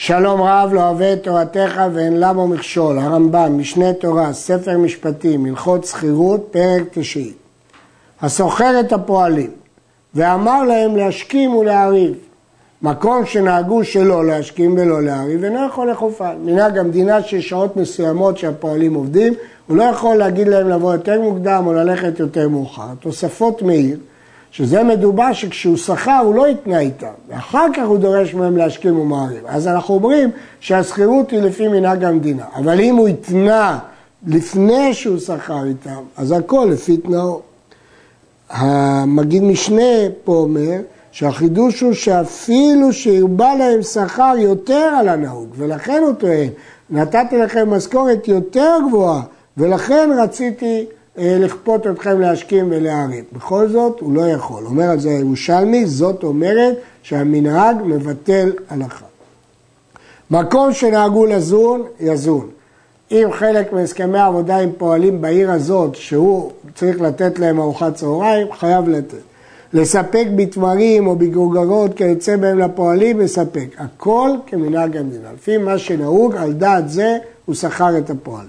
שלום רב לא אוהב את תורתך ואין למו מכשול, הרמב"ם, משנה תורה, ספר משפטים, הלכות שכירות, פרק תשעי. הסוחר את הפועלים ואמר להם להשכים ולהריב. מקום שנהגו שלא להשכים ולא להריב אינו יכול לחופן. מנהג המדינה שיש שעות מסוימות שהפועלים עובדים, הוא לא יכול להגיד להם לבוא יותר מוקדם או ללכת יותר מאוחר. תוספות מאיר שזה מדובר שכשהוא שכר הוא לא התנה איתם, ואחר כך הוא דורש מהם להשכים ומעריב. אז אנחנו אומרים שהשכירות היא לפי מנהג המדינה, אבל אם הוא התנה לפני שהוא שכר איתם, אז הכל לפי תנאו. המגיד משנה פה אומר שהחידוש הוא שאפילו שהרבה להם שכר יותר על הנהוג, ולכן הוא טוען, נתתי לכם משכורת יותר גבוהה, ולכן רציתי לכפות אתכם להשכים ולהערים. בכל זאת, הוא לא יכול. אומר על זה הירושלמי, זאת אומרת שהמנהג מבטל הלכה. מקום שנהגו לזון, יזון. אם חלק מהסכמי העבודה עם פועלים בעיר הזאת, שהוא צריך לתת להם ארוחת צהריים, חייב לתת. לספק בתמרים או בגרוגרות כיוצא בהם לפועלים, לספק. הכל כמנהג המדינה. לפי מה שנהוג, על דעת זה הוא שכר את הפועל.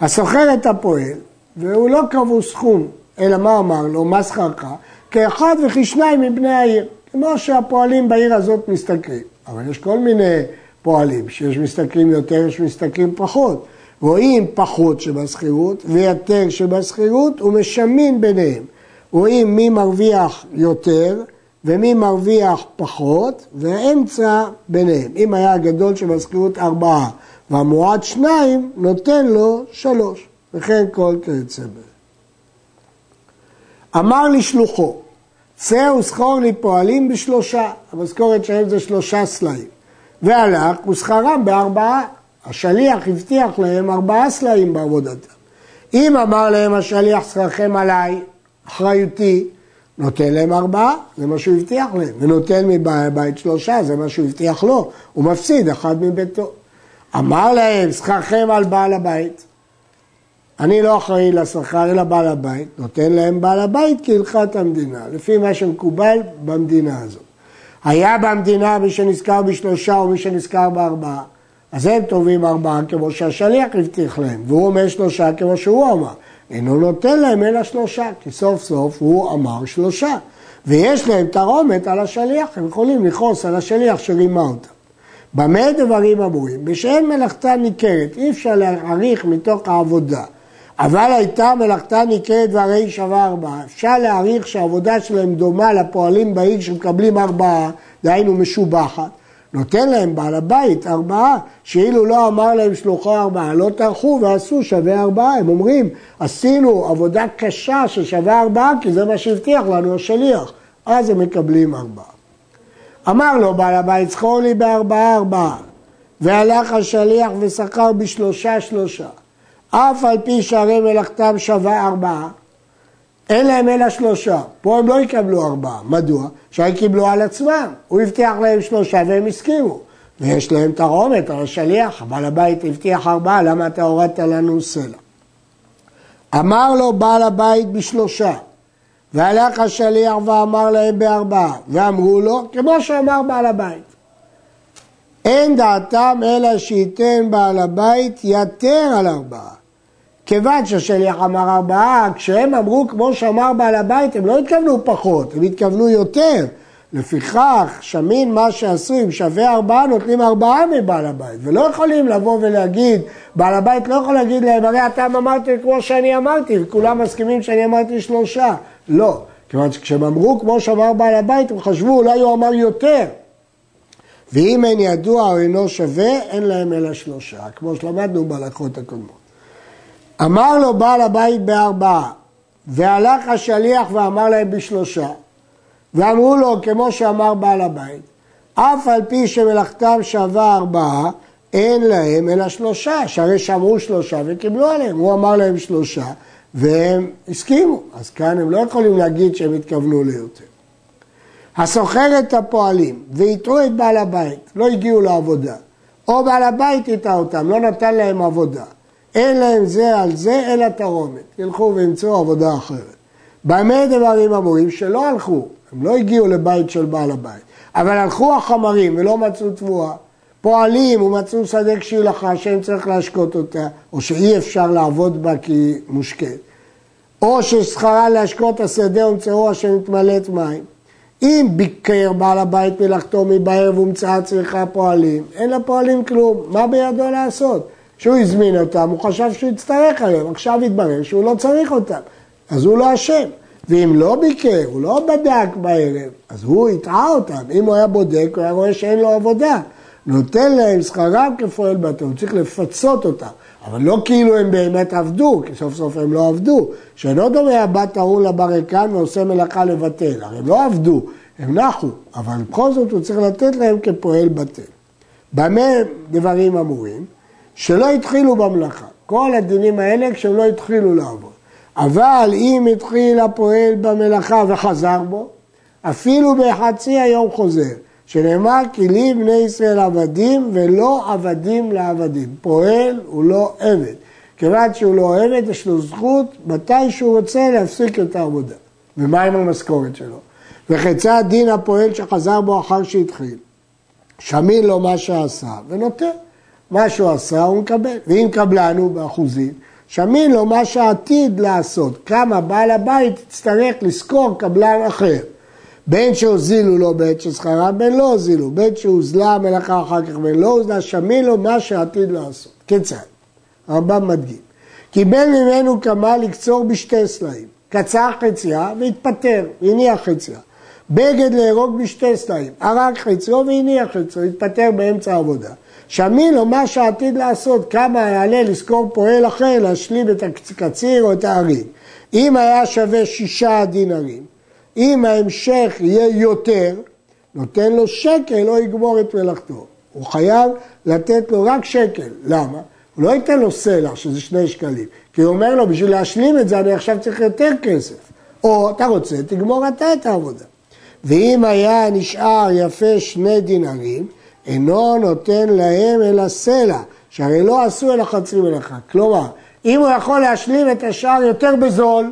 הסוחר את הפועל, והוא לא קבעו סכום, אלא מה אמר לו? מה שכרך? כאחד וכי שניים מבני העיר. כמו שהפועלים בעיר הזאת משתכרים. אבל יש כל מיני פועלים, שיש משתכרים יותר, יש משתכרים פחות. רואים פחות שבשכירות ויותר שבשכירות ומשמין ביניהם. רואים מי מרוויח יותר ומי מרוויח פחות, והאמצע ביניהם. אם היה הגדול שבשכירות ארבעה והמועט שניים, נותן לו שלוש. וכן כל כיוצא בזה. אמר לשלוחו, צא וסחור לי פועלים בשלושה, המשכורת שלהם זה שלושה סלעים. והלך ושכרם בארבעה. השליח הבטיח להם ארבעה סלעים בעבודתם. אם אמר להם השליח שכרכם עליי, אחריותי, נותן להם ארבעה, זה מה שהוא הבטיח להם, ונותן מבית שלושה, זה מה שהוא הבטיח לו, הוא מפסיד אחד מביתו. אמר להם, שכרכם על בעל הבית, אני לא אחראי לשכר אלא בעל הבית, נותן להם בעל הבית כהלכת המדינה, לפי מה שמקובל במדינה הזאת. היה במדינה מי שנזכר בשלושה או מי שנזכר בארבעה, אז הם טובים ארבעה כמו שהשליח הבטיח להם, והוא אומר שלושה כמו שהוא אמר. אינו נותן להם אלא שלושה, כי סוף סוף הוא אמר שלושה. ויש להם תרעומת על השליח, הם יכולים לכעוס על השליח שרימה אותם. במה דברים אמורים? בשאין מלאכתה ניכרת, אי אפשר להעריך מתוך העבודה. אבל הייתה מלאכתה ניכרת והרי שווה ארבעה. אפשר להעריך שהעבודה שלהם דומה לפועלים בעיר שמקבלים ארבעה, דהיינו משובחת. נותן להם בעל הבית ארבעה, שאילו לא אמר להם שלוחו ארבעה, לא טרחו ועשו שווה ארבעה. הם אומרים, עשינו עבודה קשה ששווה ארבעה, כי זה מה שהבטיח לנו השליח. אז הם מקבלים ארבעה. אמר לו בעל הבית, זכור לי בארבעה ארבעה. והלך השליח ושכר בשלושה שלושה. אף על פי שהרי מלאכתם שווה ארבעה, אין להם אלא שלושה. פה הם לא יקבלו ארבעה. מדוע? שהרי קיבלו על עצמם. הוא הבטיח להם שלושה והם הסכימו. ויש להם תרעומת על השליח, בעל הבית הבטיח ארבעה, למה אתה הורדת לנו סלע? אמר לו בעל הבית בשלושה, והלך השליח ואמר להם בארבעה, ואמרו לו, כמו שאמר בעל הבית. אין דעתם אלא שייתן בעל הבית יתר על ארבעה. כיוון שהשליח אמר ארבעה, כשהם אמרו כמו שאמר בעל הבית, הם לא התכוונו פחות, הם התכוונו יותר. לפיכך, שמין מה שעשו, אם שווה ארבעה, נותנים ארבעה מבעל הבית. ולא יכולים לבוא ולהגיד, בעל הבית לא יכול להגיד להם, הרי אתם אמרתם כמו שאני אמרתי, וכולם מסכימים שאני אמרתי שלושה. לא, כיוון שכשהם אמרו כמו שאמר בעל הבית, הם חשבו, אולי הוא אמר יותר. ואם אין ידוע או אינו שווה, אין להם אלא שלושה, כמו שלמדנו בהלכות הקודמות. אמר לו בעל הבית בארבעה, והלך השליח ואמר להם בשלושה, ואמרו לו כמו שאמר בעל הבית, אף על פי שמלאכתם שווה ארבעה, אין להם אלא שלושה, שהרי שמרו שלושה וקיבלו עליהם, הוא אמר להם שלושה, והם הסכימו, אז כאן הם לא יכולים להגיד שהם התכוונו ליותר. הסוחר את הפועלים והטעו את בעל הבית, לא הגיעו לעבודה, או בעל הבית הטעה אותם, לא נתן להם עבודה. אין להם זה על זה אלא תרומת. ילכו וימצאו עבודה אחרת. במה דברים אמורים? שלא הלכו, הם לא הגיעו לבית של בעל הבית, אבל הלכו החמרים ולא מצאו תבואה. פועלים ומצאו שדה כשהילכה שאין צריך להשקות אותה, או שאי אפשר לעבוד בה כי היא מושקית. או ששכרה להשקות השדה ומצאו אשר מתמלאת מים. אם ביקר בעל הבית מלאכתו מבערב ומצאה צריכה פועלים, אין לפועלים כלום, מה בידו לעשות? כשהוא הזמין אותם, הוא חשב שהוא יצטרך עליהם, עכשיו התברר שהוא לא צריך אותם, אז הוא לא אשם. ואם לא ביקר, הוא לא בדק בערב, אז הוא הטעה אותם. אם הוא היה בודק, הוא היה רואה שאין לו עבודה. נותן להם שכרם כפועל בתור, הוא צריך לפצות אותם. אבל לא כאילו הם באמת עבדו, כי סוף סוף הם לא עבדו. שאינו דומה הבת טעון לברקן ועושה מלאכה לבטל. הרי הם לא עבדו, הם נחו, אבל בכל זאת הוא צריך לתת להם כפועל בטל. במה דברים אמורים? שלא התחילו במלאכה. כל הדינים האלה כשהם לא התחילו לעבוד. אבל אם התחיל הפועל במלאכה וחזר בו, אפילו בחצי היום חוזר. שנאמר כי לי בני ישראל עבדים ולא עבדים לעבדים. פועל הוא לא עבד. כיוון שהוא לא עבד, יש לו זכות מתי שהוא רוצה להפסיק את העבודה. ומה עם המשכורת שלו? וכיצד דין הפועל שחזר בו אחר שהתחיל? שמין לו מה שעשה ונותן. מה שהוא עשה הוא מקבל. ואם קבלן הוא באחוזים, שמין לו מה שעתיד לעשות. כמה בעל הבית יצטרך לשכור קבלן אחר. בין שהוזילו לו בעת ששכרה, בין לא הוזילו, בין שהוזלה המלאכה אחר כך, בין לא הוזלה, שמין לו מה שעתיד לעשות. כיצד? הרמב"ם מדגים. קיבל ממנו כמה לקצור בשתי סלעים. קצר חציה והתפטר, הניח חציה. בגד להרוג בשתי סלעים, הרג חציו והניח חציו, התפטר באמצע העבודה. שמין לו מה שעתיד לעשות, כמה יעלה לשכור פועל אחר להשלים את הקציר או את הערים. אם היה שווה שישה דינרים, אם ההמשך יהיה יותר, נותן לו שקל, לא יגמור את מלאכתו. הוא חייב לתת לו רק שקל. למה? הוא לא ייתן לו סלע, שזה שני שקלים. כי הוא אומר לו, בשביל להשלים את זה, אני עכשיו צריך יותר כסף. או, אתה רוצה, תגמור אתה את העבודה. ואם היה נשאר יפה שני דינרים, אינו נותן להם אלא סלע, שהרי לא עשו אלא חצי מלאכה. כלומר, אם הוא יכול להשלים את השאר יותר בזול,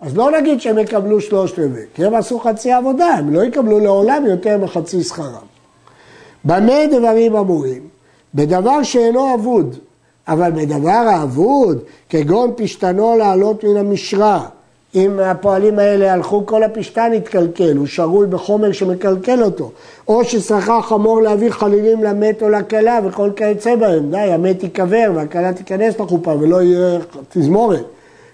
אז לא נגיד שהם יקבלו שלושת רבעי, כי הם עשו חצי עבודה, הם לא יקבלו לעולם יותר מחצי שכרם. במה דברים אמורים? בדבר שאינו אבוד, אבל בדבר האבוד, כגון פשתנו לעלות מן המשרה, אם הפועלים האלה הלכו, כל הפשתן התקלקל, הוא שרוי בחומר שמקלקל אותו. או ששרכה חמור להביא חלילים למת או לכלה וכל כיוצא בהם. די, המת ייקבר והכלה תיכנס לחופה ולא יהיה תזמורת.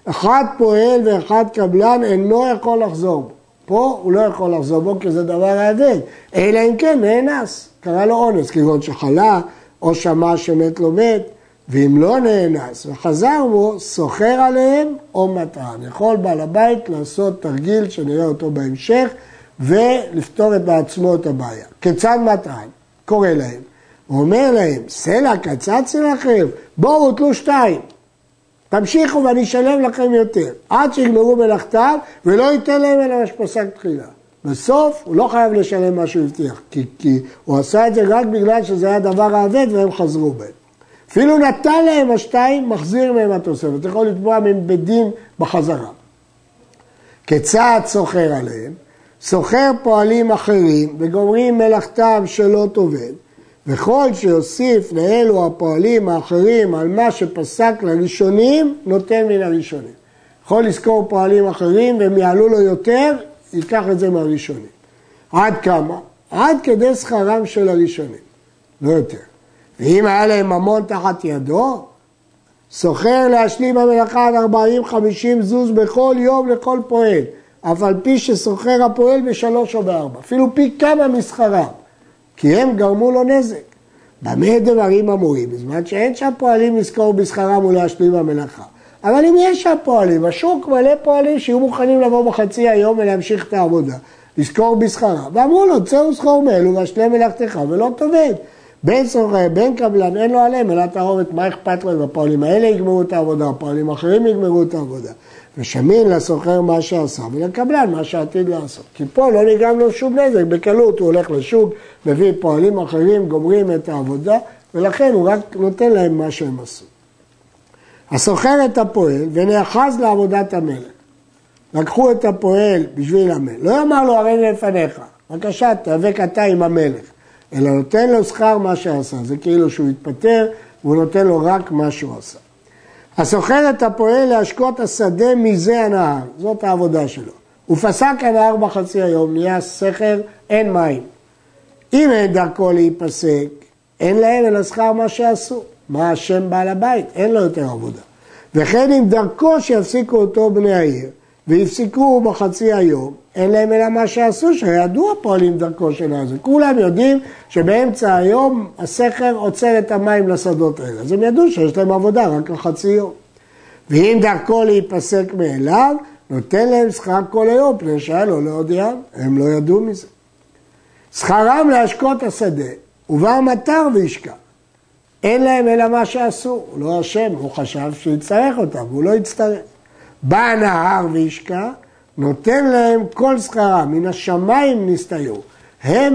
אחד פועל ואחד קבלן אינו יכול לחזור. פה הוא לא יכול לחזור בו כי זה דבר העדן, אלא אם כן נאנס, קרה לו אונס, כגון שחלה או שמע שמת לא מת, ואם לא נאנס וחזר בו, סוחר עליהם או מטען. יכול בעל הבית לעשות תרגיל שנראה אותו בהמשך ולפתור את בעצמו את הבעיה. כיצד מטען? קורא להם, הוא אומר להם, סלע קצצתי לכם, בואו תלו שתיים. תמשיכו ואני אשלם לכם יותר, עד שיגמרו מלאכתם ולא ייתן להם אלא מה שפסק תחילה. בסוף הוא לא חייב לשלם מה שהוא הבטיח, כי, כי הוא עשה את זה רק בגלל שזה היה דבר האבד והם חזרו בהם. אפילו נתן להם השתיים, מחזיר מהם התוספת, יכול לתבוע מהם בדין בחזרה. כיצד סוחר עליהם? סוחר פועלים אחרים וגומרים מלאכתם שלא תאבד, וכל שיוסיף לאלו הפועלים האחרים על מה שפסק לראשונים, נותן מן הראשונים. יכול לזכור פועלים אחרים והם יעלו לו יותר, ייקח את זה מהראשונים. עד כמה? עד כדי שכרם של הראשונים, לא יותר. ואם היה להם ממון תחת ידו, סוחר להשלים במלאכה עד 40-50 זוז בכל יום לכל פועל, אף על פי שסוחר הפועל בשלוש או בארבע, אפילו פי כמה משכרם. כי הם גרמו לו נזק. במה דברים אמורים? בזמן שאין שם פועלים לזכור בשכרם ולהשלים במלאכה. אבל אם יש שם פועלים, השוק מלא פועלים שיהיו מוכנים לבוא בחצי היום ולהמשיך את העבודה, לזכור בשכרם. ואמרו לו, צא וזכור מאלו והשלם מלאכתך ולא תאבד. בין סוחר, בין קבלן, אין לו עליהם אלא תערובת, מה אכפת לו אם הפועלים האלה יגמרו את העבודה, הפועלים האחרים יגמרו את העבודה. ושמין לסוחר מה שעשה ולקבלן מה שעתיד לעשות. כי פה לא נגרם לו שום נזק, בקלות הוא הולך לשוק, מביא פועלים אחרים, גומרים את העבודה, ולכן הוא רק נותן להם מה שהם עשו. הסוחר את הפועל ונאחז לעבודת המלך. לקחו את הפועל בשביל המלך. לא אמר לו הרי לפניך, בבקשה תיאבק אתה עם המלך. אלא נותן לו שכר מה שעשה. זה כאילו שהוא התפטר, והוא נותן לו רק מה שהוא עשה. הסוחר את הפועל להשקות השדה מזה הנהר, זאת העבודה שלו. הוא פסק הנהר בחצי היום, נהיה סכר, אין מים. אם אין דרכו להיפסק, אין להם אלא שכר מה שעשו. מה השם בעל הבית? אין לו יותר עבודה. וכן אם דרכו שיפסיקו אותו בני העיר, והפסיקו בחצי היום, אין להם אלא מה שעשו, שידעו הפועלים דרכו של הזה. כולם יודעים שבאמצע היום הסכר עוצר את המים לשדות האלה. אז הם ידעו שיש להם עבודה רק לחצי יום. ואם דרכו להיפסק מאליו, נותן להם שכר כל היום, פני שהיה לו להודיעם, הם לא ידעו מזה. שכרם להשקות השדה, ובא מטר וישקע. אין להם אלא מה שעשו, הוא לא אשם, הוא חשב שיצטרך אותם, והוא לא יצטרך. בא הנהר וישקע, נותן להם כל שכרם, מן השמיים נסתיו. הם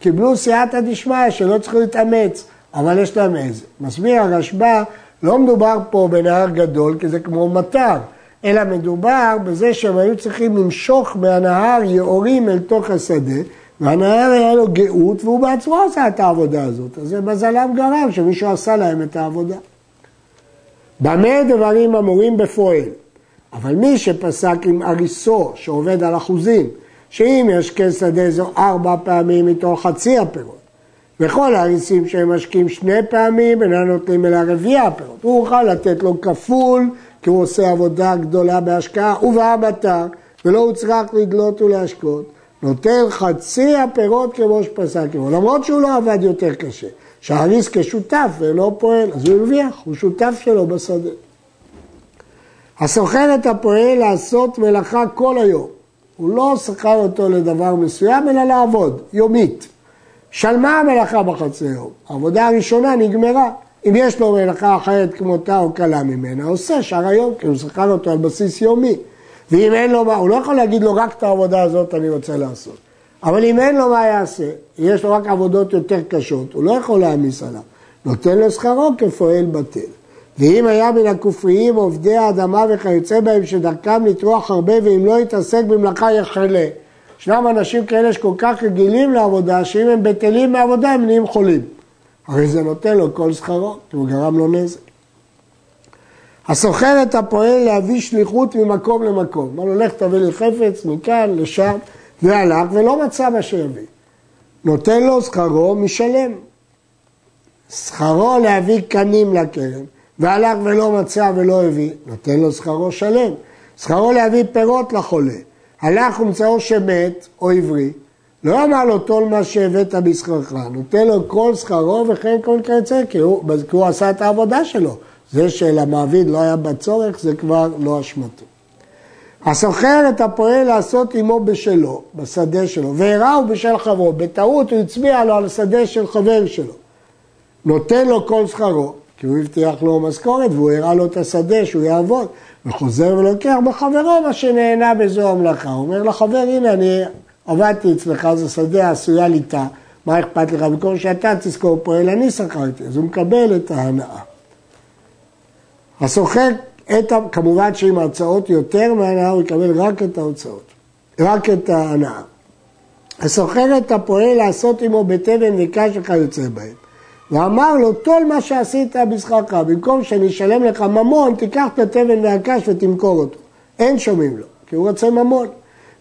קיבלו סייעתא דשמיא שלא צריכים להתאמץ, אבל יש להם איזה. מסביר הרשב"א, לא מדובר פה בנהר גדול, כי זה כמו מטר, אלא מדובר בזה שהם היו צריכים למשוך מהנהר יאורים אל תוך השדה, והנהר היה לו גאות והוא בעצמו עשה את העבודה הזאת. אז זה מזלם גרם שמישהו עשה להם את העבודה. במה דברים אמורים בפועל? אבל מי שפסק עם אריסו, שעובד על אחוזים, שאם ישקה שדה זו ארבע פעמים מתוך חצי הפירות, וכל האריסים שהם משקים שני פעמים אינם נותנים אלא רביעי הפירות, הוא יוכל לתת לו כפול, כי הוא עושה עבודה גדולה בהשקעה, ובהמתה, ולא הוא צריך לדלות ולהשקות. נותן חצי הפירות כמו שפסק עמו, למרות שהוא לא עבד יותר קשה. שהאריס כשותף ולא פועל, אז הוא הרוויח, הוא שותף שלו בשדה. הסוחר את הפועל לעשות מלאכה כל היום. הוא לא שכר אותו לדבר מסוים, אלא לעבוד, יומית. שלמה המלאכה בחצי יום. העבודה הראשונה נגמרה. אם יש לו מלאכה אחרת כמותה או קלה ממנה, עושה שאר היום, כי הוא שכר אותו על בסיס יומי. ואם אין לו מה, הוא לא יכול להגיד לו רק את העבודה הזאת אני רוצה לעשות. אבל אם אין לו מה יעשה, יש לו רק עבודות יותר קשות, הוא לא יכול להעמיס עליו. נותן לו שכרו כפועל בטל. ואם היה מן הכופריים עובדי האדמה וכיוצא בהם שדרכם לטרוח הרבה ואם לא יתעסק במלאכה יחלה. ישנם אנשים כאלה שכל כך רגילים לעבודה שאם הם בטלים מעבודה הם נהיים חולים. הרי זה נותן לו כל שכרו, כי הוא גרם לו נזק. הסוחר את הפועל להביא שליחות ממקום למקום. אמר לו, לך תביא לי חפץ מכאן לשם, והלך ולא מצא מה שיביא. נותן לו שכרו משלם. שכרו להביא קנים לקרן, והלך ולא מצא ולא הביא, נותן לו שכרו שלם. שכרו להביא פירות לחולה. הלך ומצאו שמת או עברי, לא אמר לו טול מה שהבאת בשכרך, נותן לו כל שכרו וכן כל כיוצא, כי כי הוא עשה את העבודה שלו. זה שלמעביד לא היה בצורך, זה כבר לא אשמתו. הסוחר את הפועל לעשות עמו בשלו, בשדה שלו, והראהו בשל חברו. בטעות הוא הצביע לו על השדה של חבר שלו. נותן לו כל שכרו, כי הוא הבטיח לו משכורת והוא הראה לו את השדה שהוא יעבוד, וחוזר ולוקח בחברו מה שנהנה בזו המלאכה. הוא אומר לחבר, הנה אני עבדתי אצלך, זה שדה עשויה ליטה, מה אכפת לך? במקום שאתה תזכור פועל, אני שכרתי, אז הוא מקבל את ההנאה. הסוחר, את, כמובן שעם ההוצאות יותר מההנאה הוא יקבל רק את ההוצאות, רק את ההנאה. הסוחר את הפועל לעשות עמו בתבן וקש וכיוצא בהם. ואמר לו, טול מה שעשית בשכרך, במקום שאני אשלם לך ממון, תיקח את התבן והקש ותמכור אותו. אין שומעים לו, כי הוא רוצה ממון.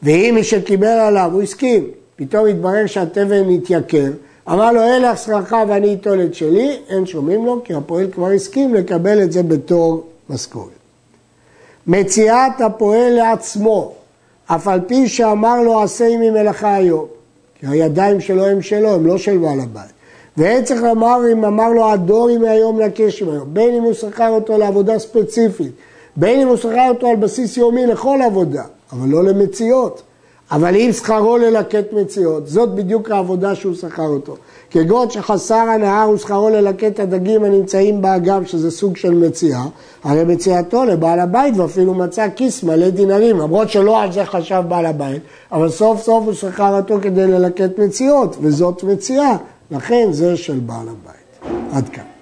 ואם מי שקיבל עליו, הוא הסכים, פתאום התברר שהתבן התייקר, אמר לו, אין לך שכרך ואני אטול את שלי, אין שומעים לו, כי הפועל כבר הסכים לקבל את זה בתור משכורת. מציאת הפועל לעצמו, אף על פי שאמר לו, עשה עמי מלאכה היום. כי הידיים שלו הם שלו, הם לא של בעל הבית. ואין צריך לומר אם אמר לו הדורי מהיום לקשם היום, בין אם הוא שכר אותו לעבודה ספציפית, בין אם הוא שכר אותו על בסיס יומי לכל עבודה, אבל לא למציאות. אבל אם שכרו ללקט מציאות, זאת בדיוק העבודה שהוא שכר אותו. כגון שחסר הנהר ושכרו ללקט הדגים הנמצאים באגם, שזה סוג של מציאה, הרי מציאתו לבעל הבית ואפילו מצא כיס מלא דינרים, למרות שלא על זה חשב בעל הבית, אבל סוף סוף הוא שכר אותו כדי ללקט מציאות, וזאת מציאה, לכן זה של בעל הבית. עד כאן.